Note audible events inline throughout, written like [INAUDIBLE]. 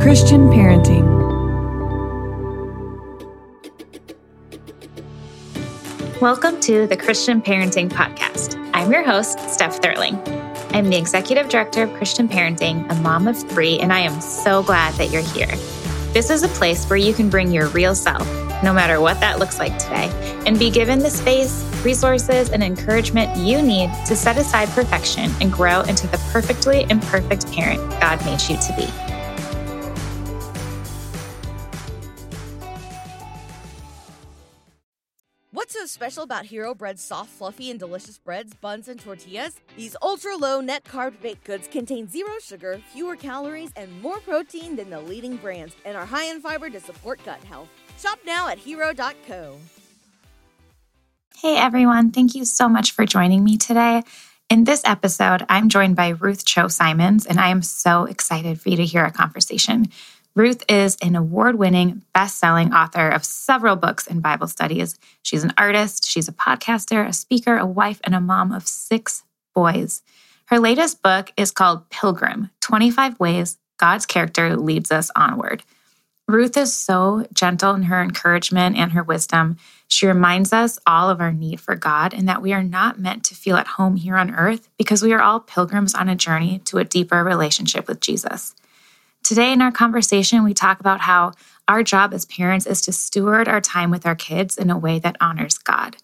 Christian Parenting. Welcome to the Christian Parenting Podcast. I'm your host, Steph Thurling. I'm the Executive Director of Christian Parenting, a mom of three, and I am so glad that you're here. This is a place where you can bring your real self, no matter what that looks like today, and be given the space, resources, and encouragement you need to set aside perfection and grow into the perfectly imperfect parent God made you to be. Special about Hero Bread's soft, fluffy, and delicious breads, buns, and tortillas? These ultra low net carb baked goods contain zero sugar, fewer calories, and more protein than the leading brands, and are high in fiber to support gut health. Shop now at hero.co. Hey everyone, thank you so much for joining me today. In this episode, I'm joined by Ruth Chou Simons, and I am so excited for you to hear our conversation. Ruth is an award winning, best selling author of several books and Bible studies. She's an artist, she's a podcaster, a speaker, a wife, and a mom of six boys. Her latest book is called Pilgrim 25 Ways God's Character Leads Us Onward. Ruth is so gentle in her encouragement and her wisdom. She reminds us all of our need for God and that we are not meant to feel at home here on earth because we are all pilgrims on a journey to a deeper relationship with Jesus. Today, in our conversation, we talk about how our job as parents is to steward our time with our kids in a way that honors God,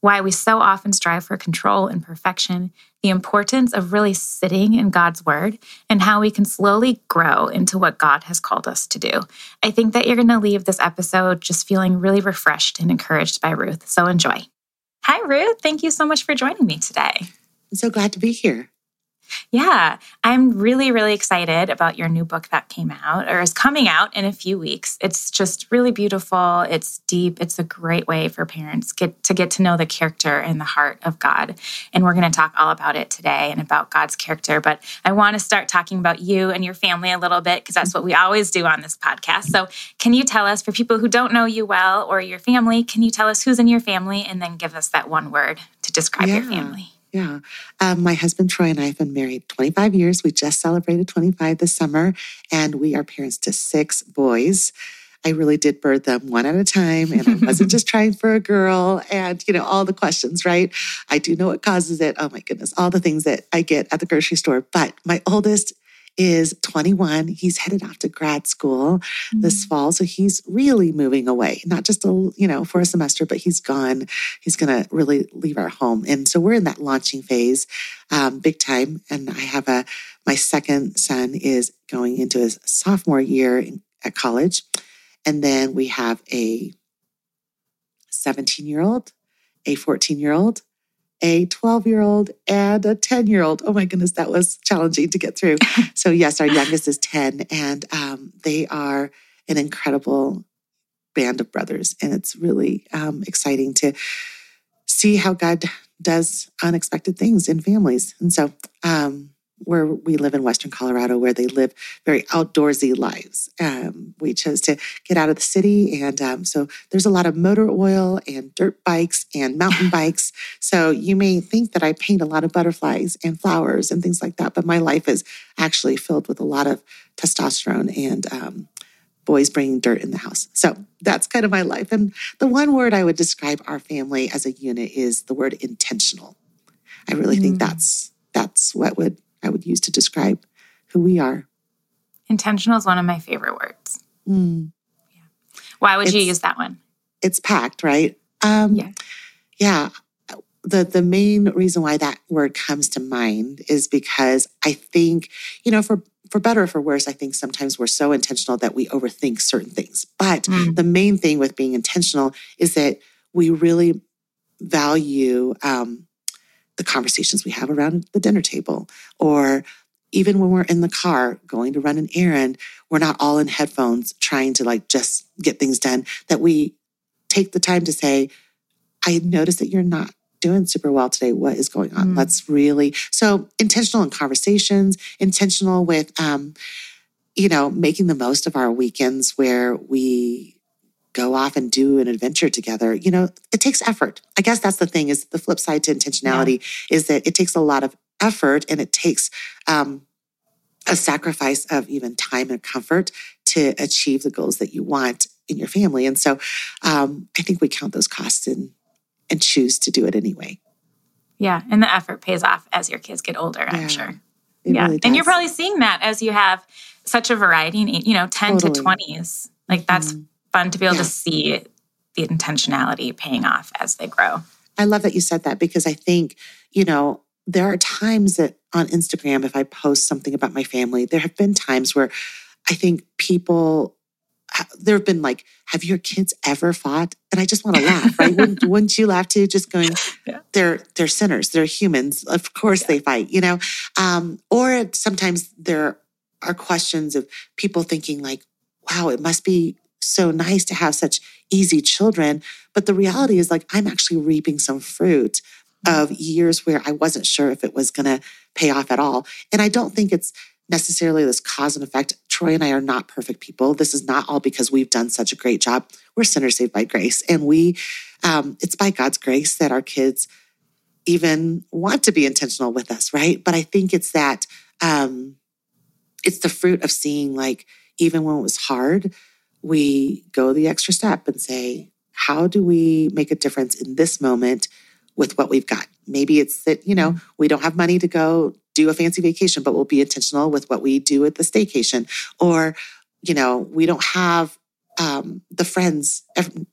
why we so often strive for control and perfection, the importance of really sitting in God's word, and how we can slowly grow into what God has called us to do. I think that you're going to leave this episode just feeling really refreshed and encouraged by Ruth. So enjoy. Hi, Ruth. Thank you so much for joining me today. I'm so glad to be here. Yeah, I'm really, really excited about your new book that came out or is coming out in a few weeks. It's just really beautiful. It's deep. It's a great way for parents get to get to know the character and the heart of God. And we're going to talk all about it today and about God's character. But I want to start talking about you and your family a little bit because that's what we always do on this podcast. So, can you tell us, for people who don't know you well or your family, can you tell us who's in your family and then give us that one word to describe yeah. your family? Yeah. Um, my husband Troy and I have been married 25 years. We just celebrated 25 this summer, and we are parents to six boys. I really did birth them one at a time, and I wasn't just [LAUGHS] trying for a girl. And, you know, all the questions, right? I do know what causes it. Oh my goodness, all the things that I get at the grocery store. But my oldest is 21. He's headed off to grad school mm-hmm. this fall. So he's really moving away, not just a, you know, for a semester, but he's gone. He's going to really leave our home. And so we're in that launching phase, um, big time. And I have a, my second son is going into his sophomore year in, at college. And then we have a 17 year old, a 14 year old, a 12 year old and a 10 year old. Oh my goodness, that was challenging to get through. [LAUGHS] so, yes, our youngest is 10, and um, they are an incredible band of brothers. And it's really um, exciting to see how God does unexpected things in families. And so, um, where we live in Western Colorado, where they live very outdoorsy lives. Um, we chose to get out of the city. And um, so there's a lot of motor oil and dirt bikes and mountain [LAUGHS] bikes. So you may think that I paint a lot of butterflies and flowers and things like that, but my life is actually filled with a lot of testosterone and um, boys bringing dirt in the house. So that's kind of my life. And the one word I would describe our family as a unit is the word intentional. I really mm. think that's that's what would I would use to describe who we are. Intentional is one of my favorite words. Mm. Yeah. Why would it's, you use that one? It's packed, right? Um, yeah. Yeah. The, the main reason why that word comes to mind is because I think, you know, for for better or for worse, I think sometimes we're so intentional that we overthink certain things. But mm. the main thing with being intentional is that we really value um, the conversations we have around the dinner table or even when we're in the car going to run an errand we're not all in headphones trying to like just get things done that we take the time to say i notice that you're not doing super well today what is going on mm. let's really so intentional in conversations intentional with um you know making the most of our weekends where we go off and do an adventure together, you know, it takes effort. I guess that's the thing is the flip side to intentionality yeah. is that it takes a lot of effort and it takes um, a sacrifice of even time and comfort to achieve the goals that you want in your family. And so um, I think we count those costs and and choose to do it anyway. Yeah, and the effort pays off as your kids get older, I'm sure. yeah, really and you're probably seeing that as you have such a variety in you know 10 totally. to 20s. Like that's mm-hmm. Fun to be able yeah. to see the intentionality paying off as they grow. I love that you said that because I think, you know, there are times that on Instagram, if I post something about my family, there have been times where I think people, there have been like, have your kids ever fought? And I just want to laugh, right? [LAUGHS] wouldn't, wouldn't, you laugh too? Just going, yeah. they're they're sinners, they're humans. Of course yeah. they fight, you know. Um, or sometimes there are questions of people thinking like, wow, it must be so nice to have such easy children. But the reality is, like, I'm actually reaping some fruit of years where I wasn't sure if it was going to pay off at all. And I don't think it's necessarily this cause and effect. Troy and I are not perfect people. This is not all because we've done such a great job. We're sinners saved by grace. And we, um, it's by God's grace that our kids even want to be intentional with us, right? But I think it's that, um, it's the fruit of seeing like, even when it was hard, we go the extra step and say, how do we make a difference in this moment with what we've got? Maybe it's that, you know, mm-hmm. we don't have money to go do a fancy vacation, but we'll be intentional with what we do at the staycation. Or, you know, we don't have um, the friends.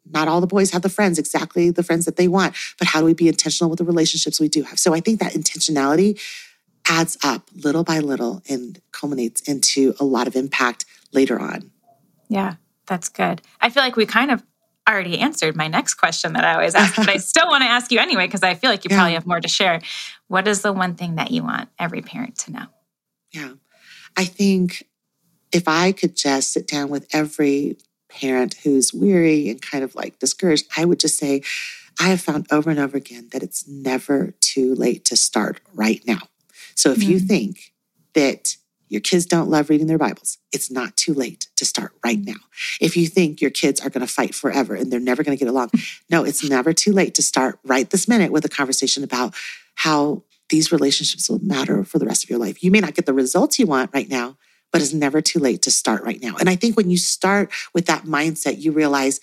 Not all the boys have the friends, exactly the friends that they want, but how do we be intentional with the relationships we do have? So I think that intentionality adds up little by little and culminates into a lot of impact later on. Yeah. That's good. I feel like we kind of already answered my next question that I always ask, but I [LAUGHS] still want to ask you anyway because I feel like you yeah. probably have more to share. What is the one thing that you want every parent to know? Yeah. I think if I could just sit down with every parent who's weary and kind of like discouraged, I would just say, I have found over and over again that it's never too late to start right now. So if mm-hmm. you think that your kids don't love reading their Bibles. It's not too late to start right now. If you think your kids are going to fight forever and they're never going to get along, [LAUGHS] no, it's never too late to start right this minute with a conversation about how these relationships will matter for the rest of your life. You may not get the results you want right now, but it's never too late to start right now. And I think when you start with that mindset, you realize,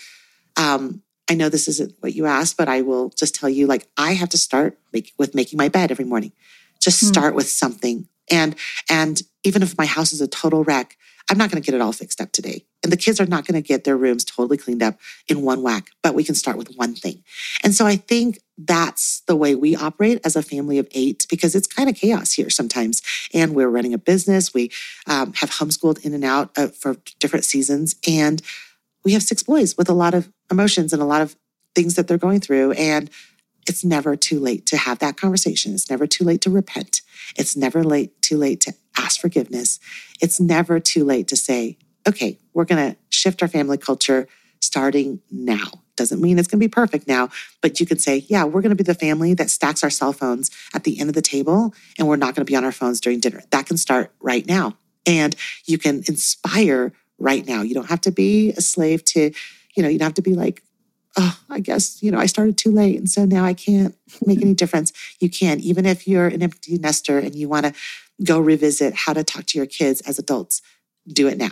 um, I know this isn't what you asked, but I will just tell you like, I have to start make, with making my bed every morning. Just hmm. start mm. with something and and even if my house is a total wreck, I'm not going to get it all fixed up today. And the kids are not going to get their rooms totally cleaned up in one whack, but we can start with one thing. And so I think that's the way we operate as a family of eight because it's kind of chaos here sometimes. And we're running a business. We um, have homeschooled in and out uh, for different seasons. And we have six boys with a lot of emotions and a lot of things that they're going through. And it's never too late to have that conversation. It's never too late to repent. It's never late too late to ask forgiveness. It's never too late to say, okay, we're going to shift our family culture starting now. Doesn't mean it's going to be perfect now, but you could say, yeah, we're going to be the family that stacks our cell phones at the end of the table and we're not going to be on our phones during dinner. That can start right now. And you can inspire right now. You don't have to be a slave to, you know, you don't have to be like oh, I guess, you know, I started too late. And so now I can't make any [LAUGHS] difference. You can, even if you're an empty nester and you want to go revisit how to talk to your kids as adults, do it now.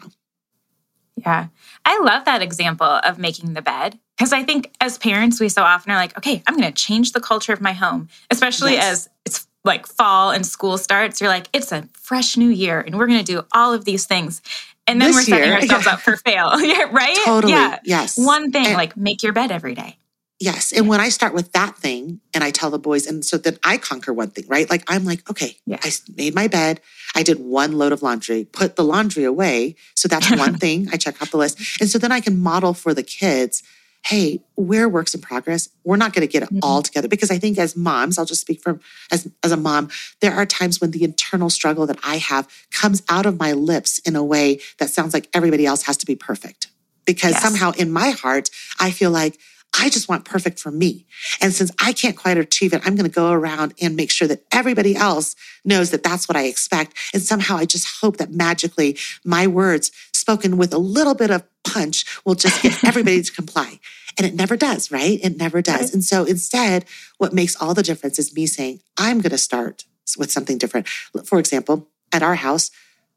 Yeah. I love that example of making the bed because I think as parents, we so often are like, okay, I'm going to change the culture of my home, especially yes. as it's like fall and school starts. You're like, it's a fresh new year and we're going to do all of these things. And then this we're setting year, [LAUGHS] ourselves yeah. up for fail, [LAUGHS] yeah, right? Totally. Yeah. Yes. One thing, and, like make your bed every day. Yes. And when I start with that thing and I tell the boys, and so then I conquer one thing, right? Like I'm like, okay, yeah. I made my bed. I did one load of laundry, put the laundry away. So that's [LAUGHS] one thing. I check off the list. And so then I can model for the kids hey, we're works in progress. We're not going to get it mm-hmm. all together because I think as moms, I'll just speak from as as a mom, there are times when the internal struggle that I have comes out of my lips in a way that sounds like everybody else has to be perfect. Because yes. somehow in my heart, I feel like I just want perfect for me. And since I can't quite achieve it, I'm going to go around and make sure that everybody else knows that that's what I expect. And somehow I just hope that magically my words spoken with a little bit of punch will just get [LAUGHS] everybody to comply. And it never does, right? It never does. Right. And so instead, what makes all the difference is me saying, I'm going to start with something different. For example, at our house,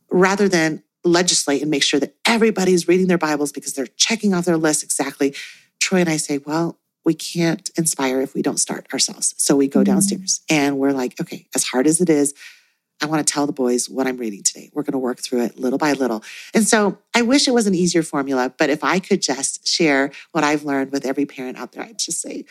rather than legislate and make sure that everybody's reading their Bibles because they're checking off their list exactly. Troy and I say, well, we can't inspire if we don't start ourselves. So we go mm-hmm. downstairs and we're like, okay, as hard as it is, I want to tell the boys what I'm reading today. We're going to work through it little by little. And so I wish it was an easier formula, but if I could just share what I've learned with every parent out there, I'd just say,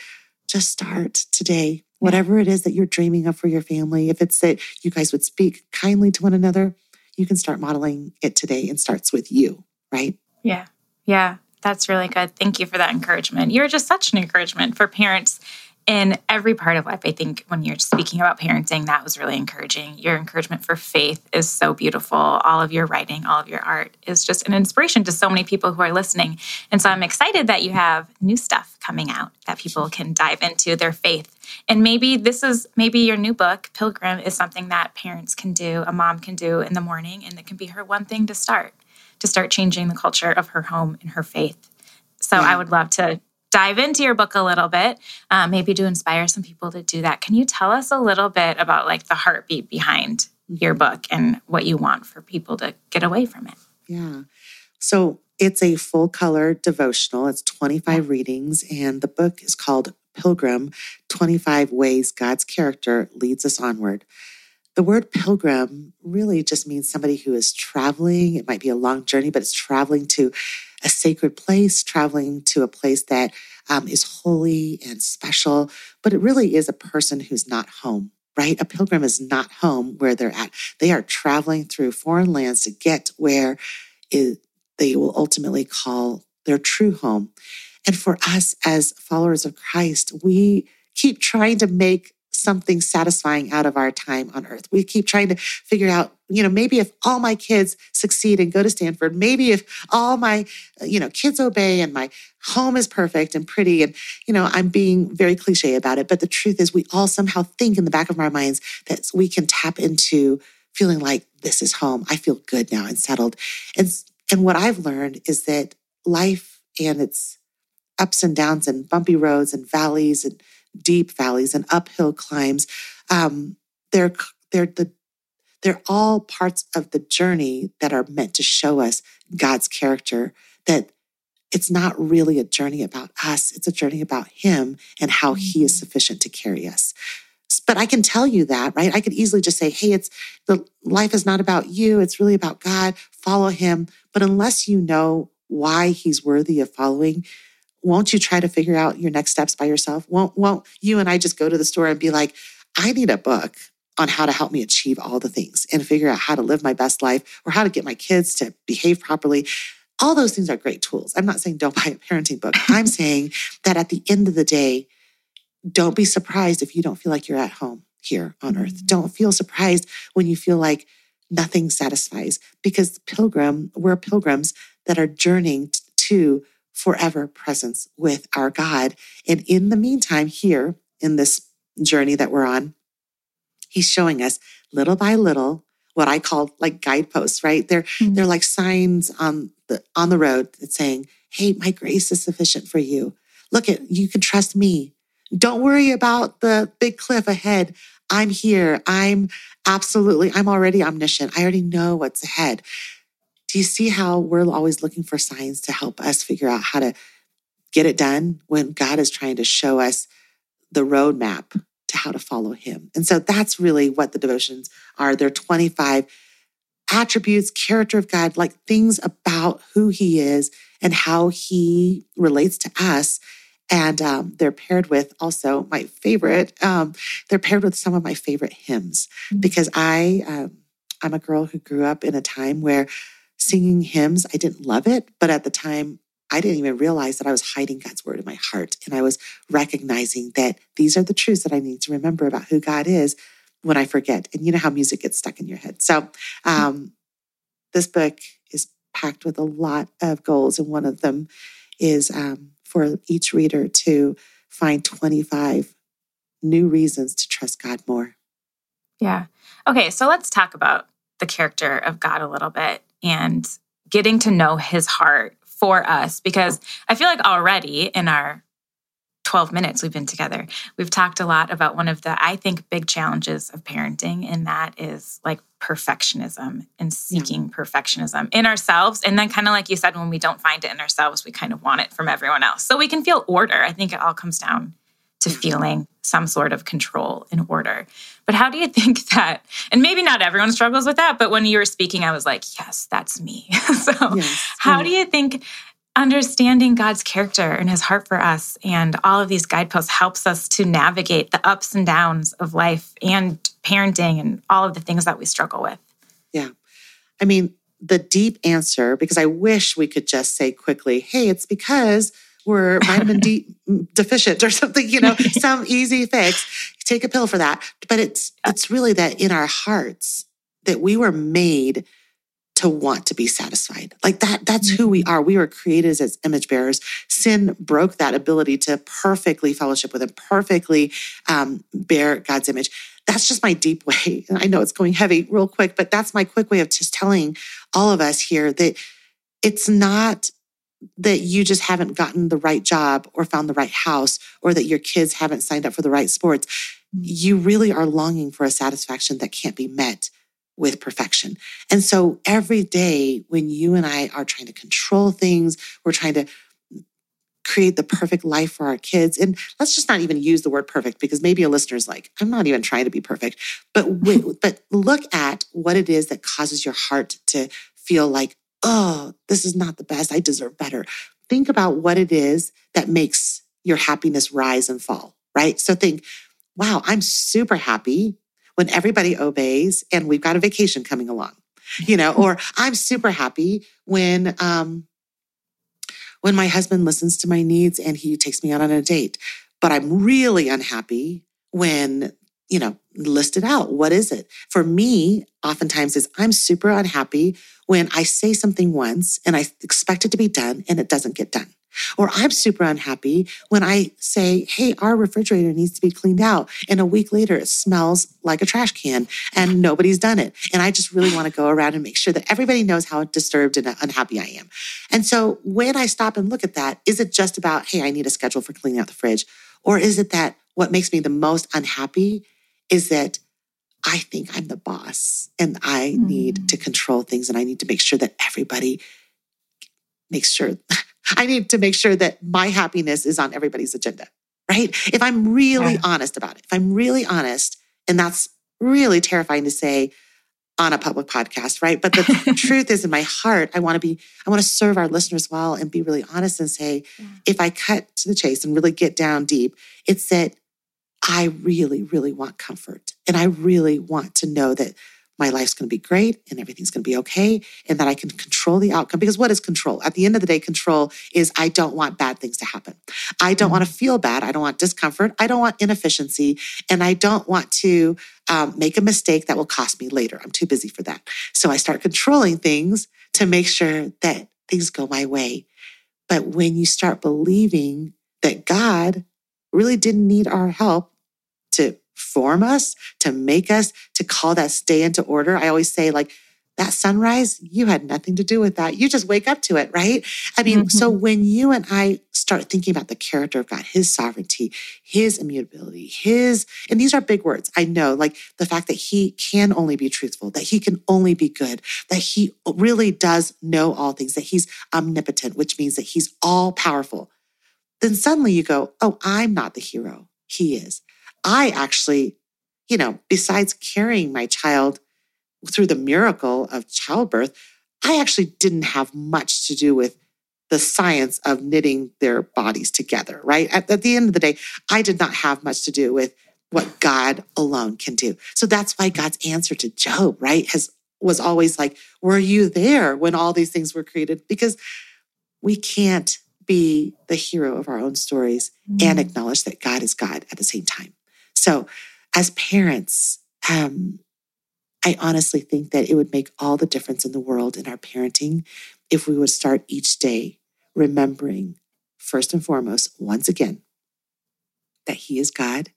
just start today. Whatever it is that you're dreaming of for your family, if it's that you guys would speak kindly to one another, you can start modeling it today and starts with you, right? Yeah. Yeah. That's really good. Thank you for that encouragement. You're just such an encouragement for parents in every part of life. I think when you're speaking about parenting, that was really encouraging. Your encouragement for faith is so beautiful. All of your writing, all of your art is just an inspiration to so many people who are listening. And so I'm excited that you have new stuff coming out that people can dive into their faith. And maybe this is maybe your new book, Pilgrim, is something that parents can do, a mom can do in the morning, and it can be her one thing to start, to start changing the culture of her home and her faith. So yeah. I would love to dive into your book a little bit, uh, maybe to inspire some people to do that. Can you tell us a little bit about like the heartbeat behind your book and what you want for people to get away from it? Yeah. So it's a full color devotional. It's 25 readings, and the book is called Pilgrim 25 Ways God's Character Leads Us Onward. The word pilgrim really just means somebody who is traveling. It might be a long journey, but it's traveling to a sacred place, traveling to a place that um, is holy and special, but it really is a person who's not home, right? A pilgrim is not home where they're at. They are traveling through foreign lands to get where it, they will ultimately call their true home. And for us as followers of Christ, we keep trying to make something satisfying out of our time on earth. We keep trying to figure out, you know, maybe if all my kids succeed and go to Stanford, maybe if all my, you know, kids obey and my home is perfect and pretty and, you know, I'm being very cliche about it, but the truth is we all somehow think in the back of our minds that we can tap into feeling like this is home. I feel good now and settled. And and what I've learned is that life and its ups and downs and bumpy roads and valleys and deep valleys and uphill climbs. Um, they're they're the they're all parts of the journey that are meant to show us God's character. That it's not really a journey about us; it's a journey about Him and how He is mm-hmm. sufficient to carry us. But I can tell you that, right? I could easily just say, "Hey, it's the life is not about you; it's really about God. Follow Him." But unless you know why He's worthy of following, won't you try to figure out your next steps by yourself? Won't, won't you and I just go to the store and be like, I need a book on how to help me achieve all the things and figure out how to live my best life or how to get my kids to behave properly. All those things are great tools. I'm not saying don't [LAUGHS] buy a parenting book. I'm [LAUGHS] saying that at the end of the day, don't be surprised if you don't feel like you're at home here on earth. Mm-hmm. Don't feel surprised when you feel like nothing satisfies because pilgrim, we're pilgrims that are journeying to forever presence with our God. And in the meantime, here in this journey that we're on, He's showing us little by little what I call like guideposts, right? They're mm-hmm. they're like signs on the on the road that's saying, "Hey, my grace is sufficient for you. Look at you can trust me. Don't worry about the big cliff ahead. I'm here. I'm absolutely I'm already omniscient. I already know what's ahead." Do you see how we're always looking for signs to help us figure out how to get it done when God is trying to show us the roadmap to how to follow Him? And so that's really what the devotions are. They're 25 attributes, character of God, like things about who He is and how He relates to us. And um, they're paired with also my favorite. Um, they're paired with some of my favorite hymns mm-hmm. because I um, I'm a girl who grew up in a time where singing hymns. I didn't love it, but at the time, I didn't even realize that I was hiding God's word in my heart. And I was recognizing that these are the truths that I need to remember about who God is when I forget. And you know how music gets stuck in your head. So, um, this book is packed with a lot of goals. And one of them is um, for each reader to find 25 new reasons to trust God more. Yeah. Okay. So let's talk about the character of God a little bit and getting to know his heart for us because I feel like already in our 12 minutes we've been together, we've talked a lot about one of the, I think, big challenges of parenting, and that is like perfectionism and seeking yeah. perfectionism in ourselves. And then, kind of like you said, when we don't find it in ourselves, we kind of want it from everyone else. So we can feel order. I think it all comes down to mm-hmm. feeling some sort of control and order. But how do you [LAUGHS] think that, and maybe not everyone struggles with that, but when you were speaking, I was like, yes, that's me. [LAUGHS] so, yes, how yeah. do you think understanding God's character and his heart for us and all of these guideposts helps us to navigate the ups and downs of life and parenting and all of the things that we struggle with? Yeah. I mean, the deep answer, because I wish we could just say quickly, hey, it's because we're [LAUGHS] vitamin D deficient or something, you know, [LAUGHS] some easy fix. Take a pill for that. But it's it's really that in our hearts that we were made to want to be satisfied. Like that, that's who we mm-hmm. are. We were created as image bearers. Sin broke that ability to perfectly fellowship with Him, perfectly um, bear God's image. That's just my deep way. And I know it's going heavy real quick, but that's my quick way of just telling all of us here that it's not that you just haven't gotten the right job or found the right house or that your kids haven't signed up for the right sports. Mm-hmm. You really are longing for a satisfaction that can't be met with perfection. And so every day when you and I are trying to control things, we're trying to create the perfect life for our kids. And let's just not even use the word perfect because maybe a listener's like, I'm not even trying to be perfect. But [LAUGHS] but look at what it is that causes your heart to feel like, oh, this is not the best. I deserve better. Think about what it is that makes your happiness rise and fall, right? So think, wow, I'm super happy when everybody obeys and we've got a vacation coming along, you know, [LAUGHS] or I'm super happy when, um, when my husband listens to my needs and he takes me out on a date. But I'm really unhappy when, you know, list it out. What is it? For me, oftentimes is I'm super unhappy when I say something once and I expect it to be done and it doesn't get done. Or I'm super unhappy when I say, Hey, our refrigerator needs to be cleaned out. And a week later, it smells like a trash can and nobody's done it. And I just really [SIGHS] want to go around and make sure that everybody knows how disturbed and unhappy I am. And so when I stop and look at that, is it just about, Hey, I need a schedule for cleaning out the fridge? Or is it that what makes me the most unhappy is that I think I'm the boss and I need mm. to control things and I need to make sure that everybody makes sure [LAUGHS] I need to make sure that my happiness is on everybody's agenda, right? If I'm really yeah. honest about it, if I'm really honest, and that's really terrifying to say on a public podcast, right? But the [LAUGHS] truth is in my heart, I want to be, I want to serve our listeners well and be really honest and say, yeah. if I cut to the chase and really get down deep, it's that I really, really want comfort. And I really want to know that my life's going to be great and everything's going to be okay and that I can control the outcome. Because what is control? At the end of the day, control is I don't want bad things to happen. I don't mm-hmm. want to feel bad. I don't want discomfort. I don't want inefficiency. And I don't want to um, make a mistake that will cost me later. I'm too busy for that. So I start controlling things to make sure that things go my way. But when you start believing that God really didn't need our help form us, to make us, to call that stay into order. I always say, like, that sunrise, you had nothing to do with that. You just wake up to it, right? I mean, mm-hmm. so when you and I start thinking about the character of God, his sovereignty, his immutability, his, and these are big words. I know, like the fact that he can only be truthful, that he can only be good, that he really does know all things, that he's omnipotent, which means that he's all powerful. Then suddenly you go, oh, I'm not the hero. He is. I actually, you know, besides carrying my child through the miracle of childbirth, I actually didn't have much to do with the science of knitting their bodies together, right? At, at, the end of the day, I did not have much to do with what God alone can do. So that's why God's answer to Job, right, has was always like, were you there when all these things were created? Because we can't be the hero of our own stories mm. and acknowledge that God is God at the same time. So, as parents, um, I honestly think that it would make all the difference in the world in our parenting if we would start each day remembering, first and foremost, once again, that He is God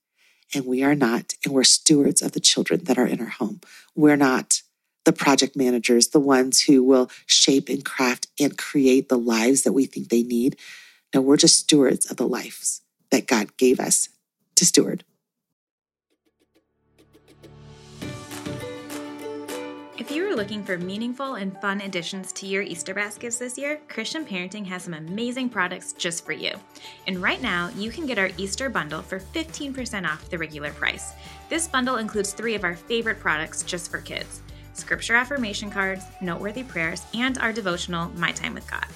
and we are not, and we're stewards of the children that are in our home. We're not the project managers, the ones who will shape and craft and create the lives that we think they need. No, we're just stewards of the lives that God gave us to steward. If you are looking for meaningful and fun additions to your Easter baskets this year, Christian Parenting has some amazing products just for you. And right now, you can get our Easter bundle for 15% off the regular price. This bundle includes three of our favorite products just for kids scripture affirmation cards, noteworthy prayers, and our devotional, My Time with God.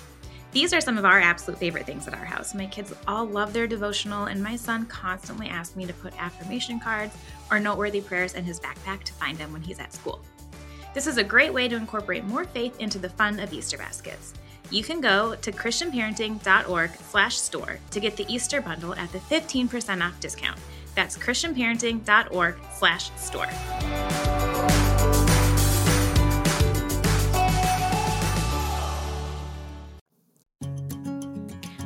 These are some of our absolute favorite things at our house. My kids all love their devotional, and my son constantly asks me to put affirmation cards or noteworthy prayers in his backpack to find them when he's at school. This is a great way to incorporate more faith into the fun of Easter baskets. You can go to christianparenting.org/store to get the Easter bundle at the 15% off discount. That's christianparenting.org/store.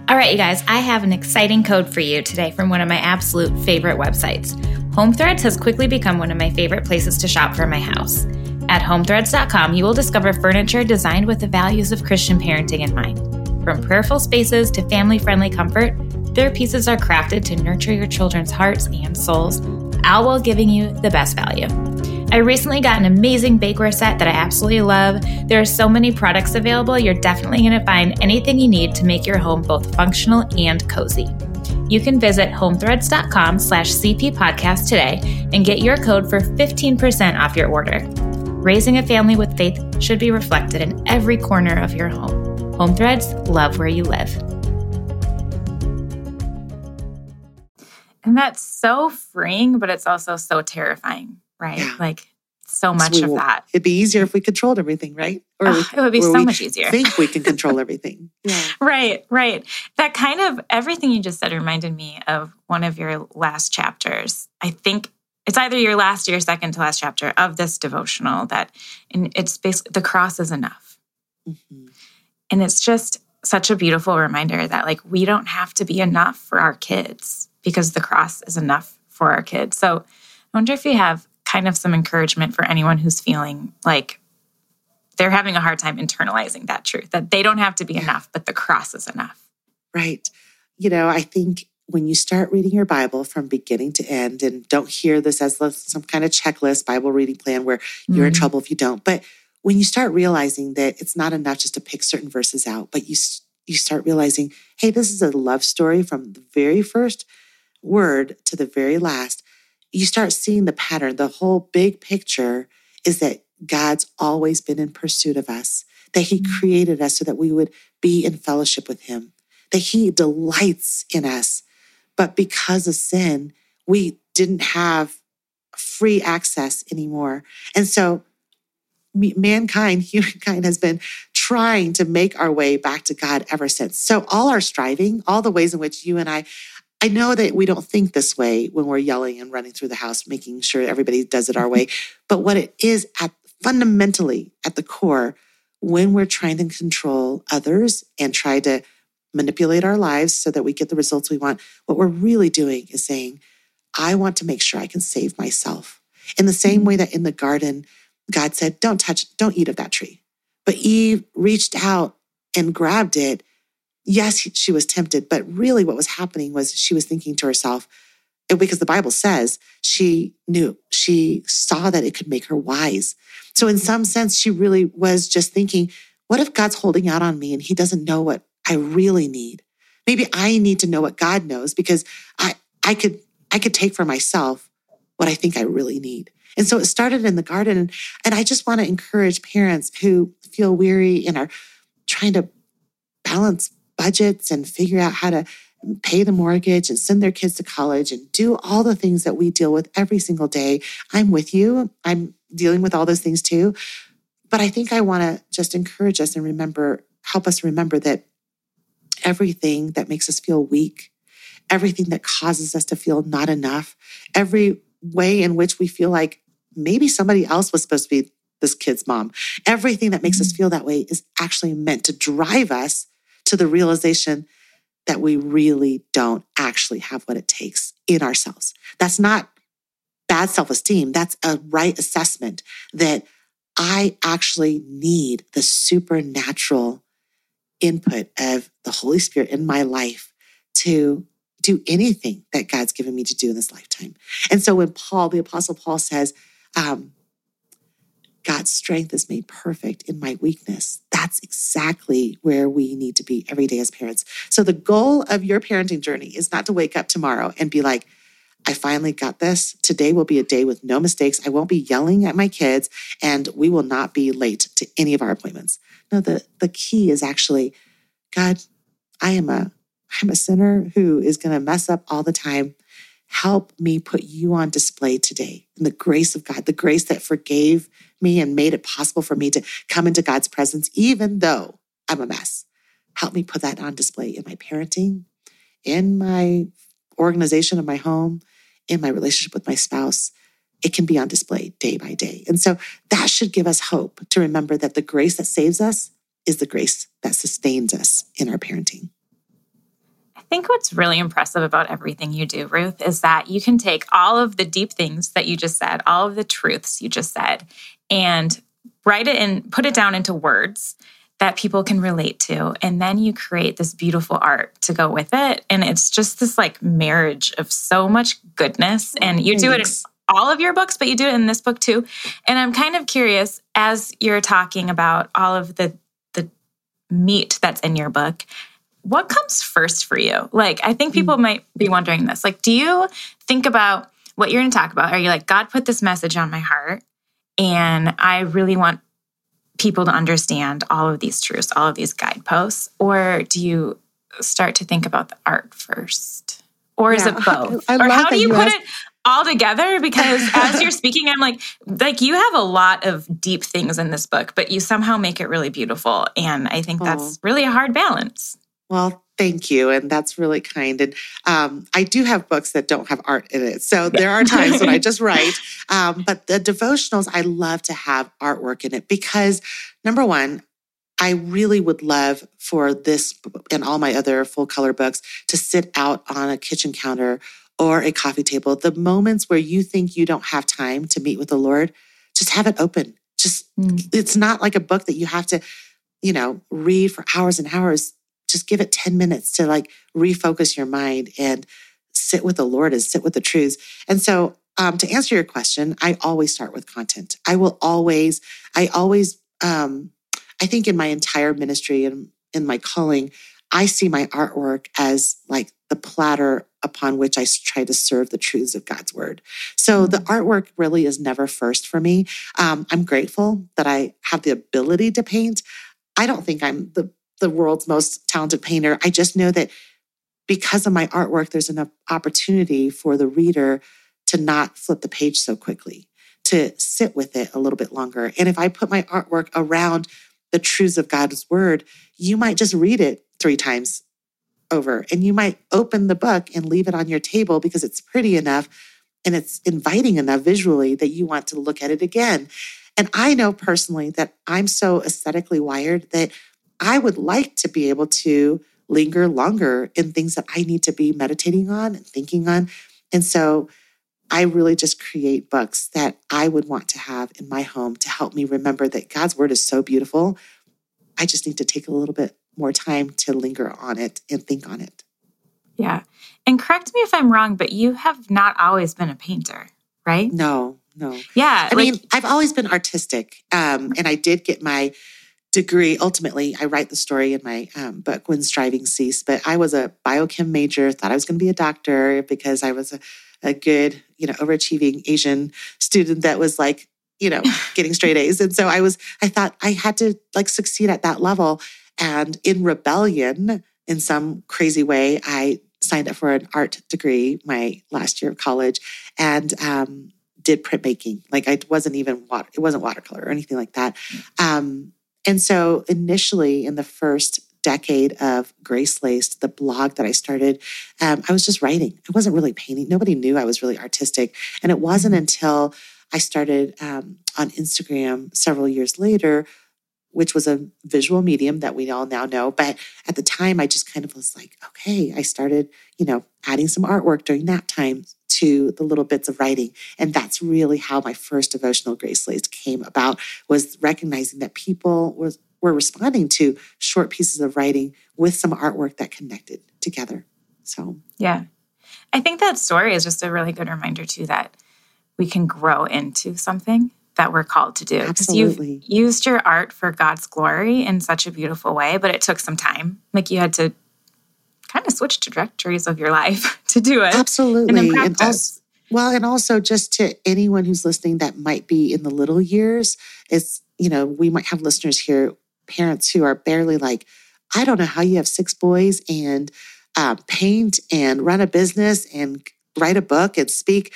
All right, you guys, I have an exciting code for you today from one of my absolute favorite websites. HomeThreads has quickly become one of my favorite places to shop for my house. At homethreads.com, you will discover furniture designed with the values of Christian parenting in mind. From prayerful spaces to family friendly comfort, their pieces are crafted to nurture your children's hearts and souls, all while giving you the best value. I recently got an amazing bakeware set that I absolutely love. There are so many products available, you're definitely going to find anything you need to make your home both functional and cozy. You can visit homethreads.com slash CP podcast today and get your code for 15% off your order. Raising a family with faith should be reflected in every corner of your home. Home Threads, love where you live. And that's so freeing, but it's also so terrifying, right? Yeah. Like so much so of that. It'd be easier if we controlled everything, right? Or oh, it would be so much easier. Think we can control [LAUGHS] everything. Yeah. right, right. That kind of everything you just said reminded me of one of your last chapters. I think it's either your last or your second to last chapter of this devotional that and it's basically the cross is enough. Mm-hmm. And it's just such a beautiful reminder that like we don't have to be enough for our kids because the cross is enough for our kids. So I wonder if you have kind of some encouragement for anyone who's feeling like they're having a hard time internalizing that truth that they don't have to be enough, but the cross is enough. Right. You know, I think when you start reading your Bible from beginning to end, and don't hear this as some kind of checklist Bible reading plan where you're mm. in trouble if you don't, but when you start realizing that it's not enough just to pick certain verses out, but you you start realizing, hey, this is a love story from the very first word to the very last. You start seeing the pattern. The whole big picture is that God's always been in pursuit of us, that He mm. created us so that we would be in fellowship with Him, that He delights in us, but because of sin, we didn't have free access anymore. And so mankind, [LAUGHS] humankind has been trying to make our way back to God ever since. So all our striving, all the ways in which you and I, I know that we don't think this way when we're yelling and running through the house, making sure everybody does it our way. [LAUGHS] But what it is at fundamentally at the core, when we're trying to control others and try to manipulate our lives so that we get the results we want. What we're really doing is saying, I want to make sure I can save myself. In the same mm-hmm. way that in the garden, God said, Don't touch, don't eat of that tree. But Eve reached out and grabbed it. Yes, she was tempted, but really what was happening was she was thinking to herself, because the Bible says she knew, she saw that it could make her wise. So, in mm-hmm. some sense, she really was just thinking, what if God's holding out on me and he doesn't know what I really need. Maybe I need to know what God knows because I, I could, I could take for myself what I think I really need. And so it started in the garden. And, I just want to encourage parents who feel weary and are trying to balance budgets and figure out how to pay the mortgage and send their kids to college and do all the things that we deal with every single day. I'm with you. I'm dealing with all those things too. But I think I want to just encourage us and remember, help us remember that everything that makes us feel weak, everything that causes us to feel not enough, every way in which we feel like maybe somebody else was supposed to be this kid's mom. Everything that makes us mm-hmm. feel that way is actually meant to drive us to the realization that we really don't actually have what it takes in ourselves. That's not bad self esteem. That's a right assessment that I actually need the supernatural input of the Holy Spirit in my life to do anything that God's given me to do in this lifetime. And so when Paul, the Apostle Paul says, um, God's strength is made perfect in my weakness. That's exactly where we need to be every day as parents. So, the goal of your parenting journey is not to wake up tomorrow and be like, I finally got this. Today will be a day with no mistakes. I won't be yelling at my kids, and we will not be late to any of our appointments. No, the, the key is actually, God, I am a I'm a sinner who is going to mess up all the time. Help me put you on display today in the grace of God, the grace that forgave me and made it possible for me to come into God's presence, even though I'm a mess. Help me put that on display in my parenting, in my organization of my home, in my relationship with my spouse. It can be on display day by day. And so that should give us hope to remember that the grace that saves us is the grace that sustains us in our parenting I think what's really impressive about everything you do, Ruth, is that you can take all of the deep things that you just said, all of the truths you just said, and write it and put it down into words that people can relate to. And then you create this beautiful art to go with it. And it's just this like marriage of so much goodness. And you do it in all of your books, but you do it in this book too. And I'm kind of curious as you're talking about all of the the meat that's in your book what comes first for you? Like, I think people hmm. might be wondering this. Like, do you think about what you're going to talk about? Are you like, God put this message on my heart, and I really want people to understand all of these truths, all of these guideposts? Or do you start to think about the art first? Or is yeah, [LAUGHS] it both? I, I or how do you, put asked- it all together because [LAUGHS] as you're speaking i'm like like you have a lot of deep things in this book but you somehow make it really beautiful and i think that's mm. really a hard balance well, thank you. And that's really kind. And um, I do have books that don't have art in it. So there are times when I just [LAUGHS] write. Um, but the devotionals, I love to have artwork in it because, number one, I really would love for this and all my other full color books to sit out on a kitchen counter or a coffee table. The moments where you think you don't have time to meet with the Lord, just have it open. Just, mm. it's not like a book that you have to, you know, read for hours and hours just give it 10 minutes to like refocus your mind and sit with the Lord and sit with the truths. And so, um, to answer your question, I always start with content. I will always, I always, um, I think in my entire ministry and in my calling, I see my artwork as like the platter upon which I try to serve the truths of God's word. So the mm-hmm. artwork really is never first for me. Um, I'm grateful that I have the ability to paint. I don't think I'm the the world's most talented painter. I just know that because of my artwork, there's an opportunity for the reader to not flip the page so quickly, to sit with it a little bit longer. And if I put my artwork around the truths of God's word, you might just read it three times over and you might open the book and leave it on your table because it's pretty enough and it's inviting enough visually that you want to look at it again. And I know personally that I'm so aesthetically wired that I would like to be able to linger longer in things that I need to be meditating on and thinking on. And so I really just create books that I would want to have in my home to help me remember that God's word is so beautiful. I just need to take a little bit more time to linger on it and think on it. Yeah. And correct me if I'm wrong, but you have not always been a painter, right? No, no. Yeah. I like, mean, I've always been artistic. Um, and I did get my degree. Ultimately, I write the story in my um, book, When Strivings Cease, but I was a biochem major, thought I was going to be a doctor because I was a, a good, you know, overachieving Asian student that was like, you know, [LAUGHS] getting straight A's. And so I was, I thought I had to like succeed at that level. And in rebellion, in some crazy way, I signed up for an art degree my last year of college and um, did printmaking. Like I wasn't even water, it wasn't watercolor or anything like that. Um, and so initially in the first decade of Grace Laced, the blog that I started, um, I was just writing. I wasn't really painting. Nobody knew I was really artistic. And it wasn't until I started um, on Instagram several years later, which was a visual medium that we all now know. But at the time, I just kind of was like, okay, I started, you know, adding some artwork during that time to the little bits of writing. And that's really how my first devotional Grace Laced came about was recognizing that people was, were responding to short pieces of writing with some artwork that connected together. So, yeah. I think that story is just a really good reminder, too, that we can grow into something that we're called to do. Because you've used your art for God's glory in such a beautiful way, but it took some time. Like you had to kind of switch trajectories of your life [LAUGHS] to do it. Absolutely. And, and also, well, and also just to anyone who's listening that might be in the little years, is you know, we might have listeners here, parents who are barely like, I don't know how you have six boys and uh, paint and run a business and write a book and speak.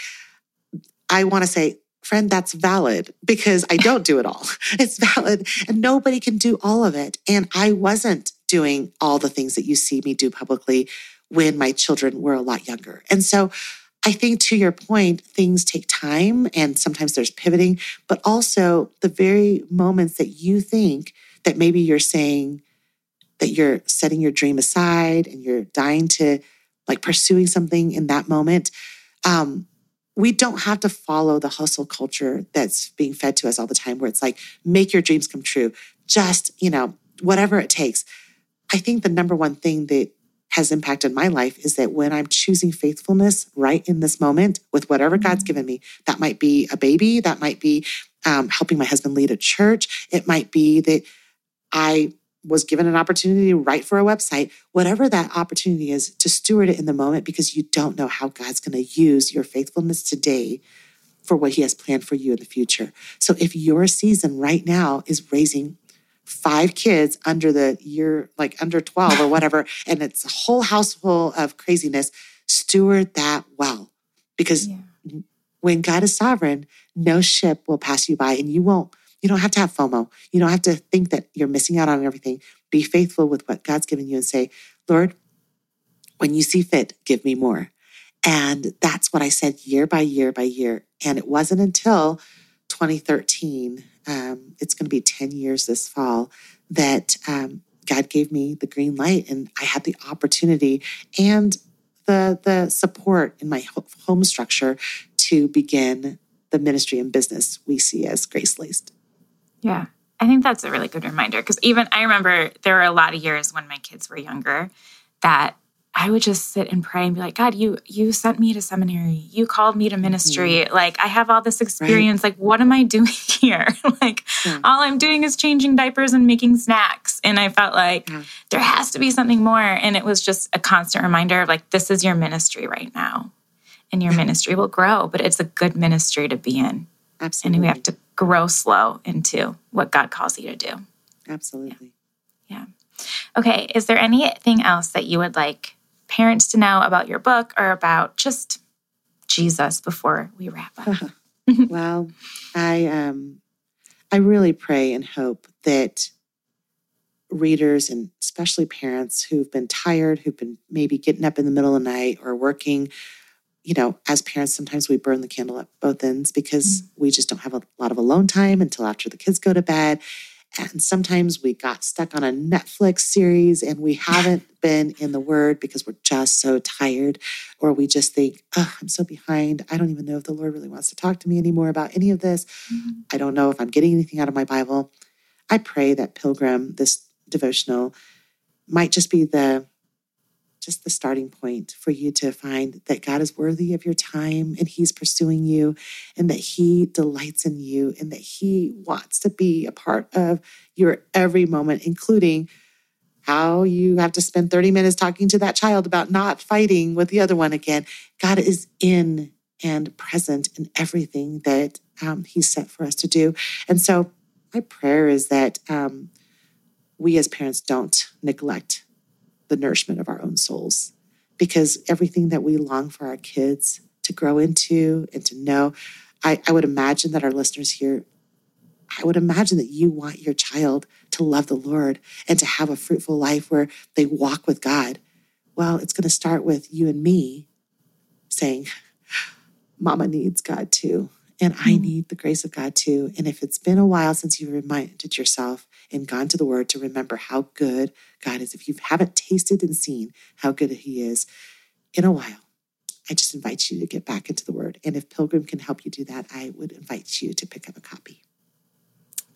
I want to say, friend, that's valid because I don't do it all. [LAUGHS] It's valid and nobody can do all of it. And I wasn't doing all the things that you see me do publicly when my children were a lot younger. And so I think to your point, things take time and sometimes there's pivoting, but also the very moments that you think that maybe you're saying that you're setting your dream aside and you're dying to like pursuing something in that moment. Um, we don't have to follow the hustle culture that's being fed to us all the time, where it's like, make your dreams come true. Just, you know, whatever it takes. I think the number one thing that has impacted my life is that when I'm choosing faithfulness right in this moment with whatever God's mm-hmm. given me, that might be a baby, that might be um, helping my husband lead a church, it might be that I was given an opportunity to write for a website, whatever that opportunity is, to steward it in the moment because you don't know how God's going to use your faithfulness today for what He has planned for you in the future. So if your season right now is raising five kids under the year, like under 12 or whatever, [LAUGHS] and it's a whole house full of craziness, steward that well. Because yeah. when God is sovereign, no ship will pass you by and you won't you don't have to have FOMO. You don't have to think that you're missing out on everything. Be faithful with what God's given you and say, Lord, when you see fit, give me more. And that's what I said year by year by year. And it wasn't until 2013, um, it's going to be 10 years this fall, that um, God gave me the green light and I had the opportunity and the, the support in my home structure to begin the ministry and business we see as Grace Laced. Yeah. I think that's a really good reminder because even I remember there were a lot of years when my kids were younger that I would just sit and pray and be like, God, you you sent me to seminary. You called me to ministry. Mm-hmm. Like I have all this experience. Right. Like what am I [LAUGHS] doing here? [LAUGHS] like yeah. all I'm doing is changing diapers and making snacks. And I felt like yeah. there has to be something more. And it was just a constant reminder of like this is your ministry right now. And your [LAUGHS] ministry will grow, but it's a good ministry to be in. Absolutely. And we have to grow slow into what God calls you to do. Absolutely. Yeah. yeah. Okay. Is there anything else that you would like parents to know about your book or about just Jesus before we wrap up? [LAUGHS] well, I um I really pray and hope that readers and especially parents who've been tired, who've been maybe getting up in the middle of the night or working you know, as parents, sometimes we burn the candle at both ends because mm. we just don't have a lot of alone time until after the kids go to bed. And sometimes we got stuck on a Netflix series and we haven't been in the Word because we're just so tired, or we just think, oh, I'm so behind. I don't even know if the Lord really wants to talk to me anymore about any of this. Mm-hmm. I don't know if I'm getting anything out of my Bible. I pray that Pilgrim, this devotional, might just be the just the starting point for you to find that God is worthy of your time and He's pursuing you and that He delights in you and that He wants to be a part of your every moment, including how you have to spend 30 minutes talking to that child about not fighting with the other one again. God is in and present in everything that um, He's set for us to do. And so, my prayer is that um, we as parents don't neglect the nourishment of our own souls. Because everything that we long for our kids to grow into and to know, I, I would imagine that our listeners here, I would imagine that you want your child to love the Lord and to have a fruitful life where they walk with God. Well, it's going to start with you and me saying, Mama needs God too. And I mm. need the grace of God too. And if it's been a while since you reminded yourself and gone to the word to remember how good God is, if you haven't tasted and seen how good He is in a while, I just invite you to get back into the word. And if Pilgrim can help you do that, I would invite you to pick up a copy.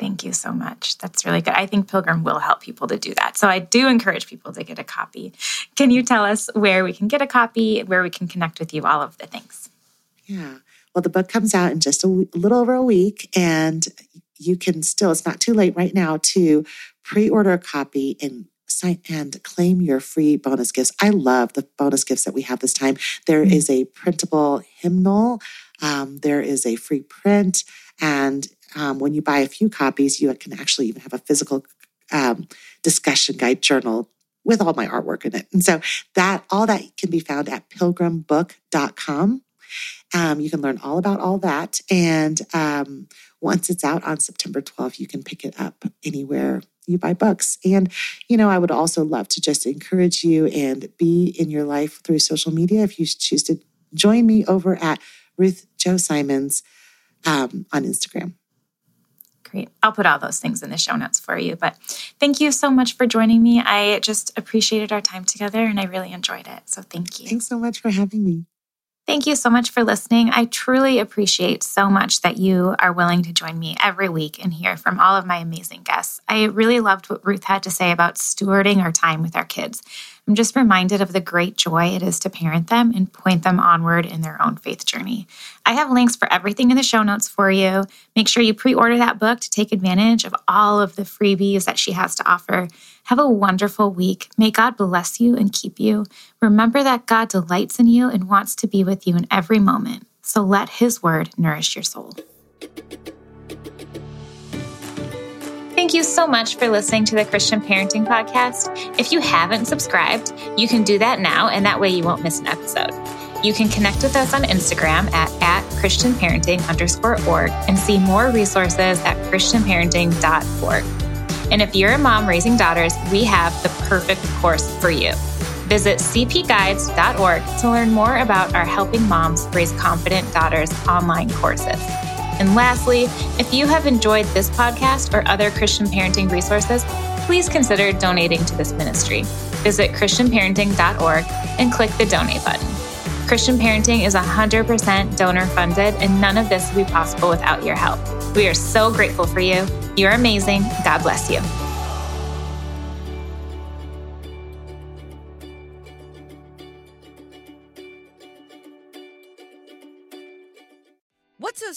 Thank you so much. That's really good. I think Pilgrim will help people to do that. So I do encourage people to get a copy. Can you tell us where we can get a copy, where we can connect with you, all of the things? Yeah. Well, the book comes out in just a, little over a week, and you can still, it's not too late right now to pre order a copy and sign and claim your free bonus gifts. I love the bonus gifts that we have this time. There is a printable hymnal, um, there is a free print, and um, when you buy a few copies, you can actually even have a physical um, discussion guide journal with all my artwork in it. And so that all that can be found at pilgrimbook.com. Um, you can learn all about all that. And um, once it's out on September 12th, you can pick it up anywhere you buy books. And, you know, I would also love to just encourage you and be in your life through social media. If you choose to join me over at Ruth Chou Simons um, on Instagram. Great. I'll put all those things in the show notes for you. But thank you so much for joining me. I just appreciated our time together and I really enjoyed it. So thank you. Thanks so much for having me. Thank you so much for listening. I truly appreciate so much that you are willing to join me every week and hear from all of my amazing guests. I really loved what Ruth had to say about stewarding our time with our kids. I'm just reminded of the great joy it is to parent them and point them onward in their own faith journey. I have links for everything in the show notes for you. Make sure you pre order that book to take advantage of all of the freebies that she has to offer. Have a wonderful week. May God bless you and keep you. Remember that God delights in you and wants to be with you in every moment. So let His word nourish your soul. Thank you so much for listening to the Christian Parenting Podcast. If you haven't subscribed, you can do that now, and that way you won't miss an episode. You can connect with us on Instagram at, at Christian Parenting underscore org and see more resources at christianparenting.org. And if you're a mom raising daughters, we have the perfect course for you. Visit cpguides.org to learn more about our Helping Moms Raise Confident Daughters online courses. And lastly, if you have enjoyed this podcast or other Christian parenting resources, please consider donating to this ministry. Visit ChristianParenting.org and click the donate button. Christian Parenting is 100% donor funded, and none of this would be possible without your help. We are so grateful for you. You're amazing. God bless you.